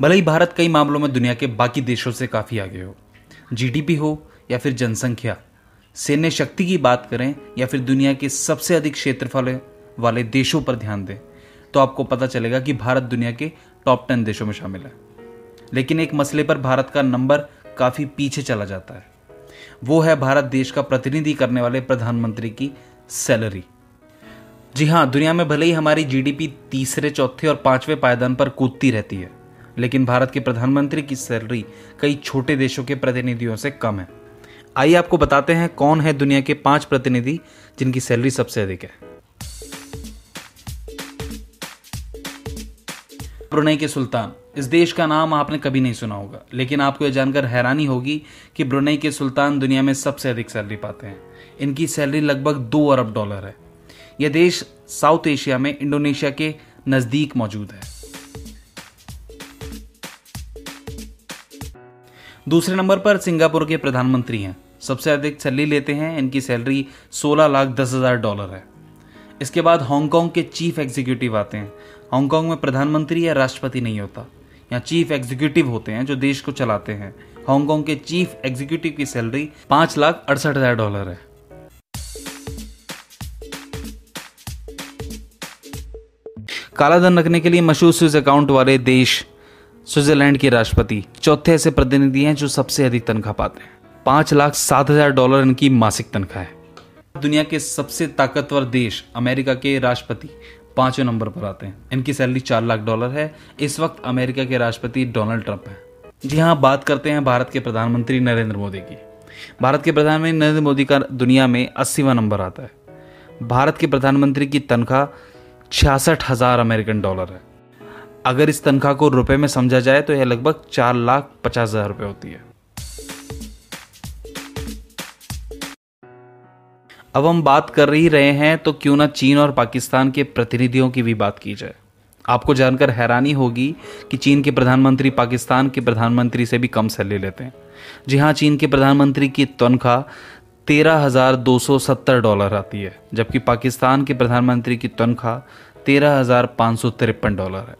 भले ही भारत कई मामलों में दुनिया के बाकी देशों से काफ़ी आगे हो जीडीपी हो या फिर जनसंख्या, सैन्य शक्ति की बात करें या फिर दुनिया के सबसे अधिक क्षेत्रफल वाले देशों पर ध्यान दें तो आपको पता चलेगा कि भारत दुनिया के टॉप टेन देशों में शामिल है। लेकिन एक मसले पर भारत का नंबर काफ़ी पीछे चला जाता है। वो है भारत देश का प्रतिनिधि करने वाले प्रधानमंत्री की सैलरी जी हाँ दुनिया में भले ही हमारी जीडीपी तीसरे, चौथे और पाँचवें पायदान पर कूदती रहती है लेकिन भारत के प्रधानमंत्री की सैलरी कई छोटे देशों के प्रतिनिधियों से कम है। आइए आपको बताते हैं कौन है दुनिया के पाँच प्रतिनिधि जिनकी सैलरी सबसे अधिक है। ब्रुनई के सुल्तान। इस देश का नाम आपने कभी नहीं सुना होगा, लेकिन आपको यह जानकर हैरानी होगी कि ब्रुनई के सुल्तान दुनिया में सबसे अधिक सैलरी पाते हैं। इनकी सैलरी लगभग दो अरब डॉलर है। यह देश साउथ एशिया में इंडोनेशिया के नज़दीक मौजूद है। दूसरे नंबर पर सिंगापुर के प्रधानमंत्री हैं। सबसे अधिक सैलरी लेते हैं, इनकी सैलरी 16 लाख दस हज़ार डॉलर है। इसके बाद हांगकांग के चीफ एग्जीक्यूटिव आते हैं। हांगकांग में प्रधानमंत्री या राष्ट्रपति नहीं होता। यहाँ चीफ एग्जीक्यूटिव होते हैं, जो देश को चलाते हैं। हांगकांग के चीफ एग्जीक्यूटिव की सैलरी पाँच लाख अड़सठ हज़ार डॉलर है। काला धन रखने के लिए मशहूर स्विस अकाउंट वाले देश स्विट्जरलैंड के राष्ट्रपति चौथे ऐसे प्रतिनिधि हैं जो सबसे अधिक तनख्वाह पाते हैं। पाँच लाख सात हज़ार डॉलर इनकी मासिक तनख्वाह है। दुनिया के सबसे ताकतवर देश अमेरिका के राष्ट्रपति पाँचवें नंबर पर आते हैं। इनकी सैलरी चार लाख डॉलर है। इस वक्त अमेरिका के राष्ट्रपति डोनाल्ड ट्रंप हैं। जी हाँ बात करते हैं भारत के प्रधानमंत्री नरेंद्र मोदी की। भारत के प्रधानमंत्री नरेंद्र मोदी का दुनिया में अस्सीवा नंबर आता है। भारत के प्रधानमंत्री की तनख्वाह छियासठ हज़ार अमेरिकन डॉलर है। अगर इस तनख्वाह को रुपए में समझा जाए तो यह लगभग चार लाख पचास हज़ार रुपये होती है। अब हम बात कर ही रहे हैं तो क्यों ना चीन और पाकिस्तान के प्रतिनिधियों की भी बात की जाए। आपको जानकर हैरानी होगी कि चीन के प्रधानमंत्री पाकिस्तान के प्रधानमंत्री से भी कम सैलरी लेते हैं। जी हाँ चीन के प्रधानमंत्री की तनख्वाह तेरह हज़ार दो सौ सत्तर डॉलर आती है, जबकि पाकिस्तान के प्रधानमंत्री की तनख्वाह तेरह हज़ार पाँच सौ तिरपन डॉलर है।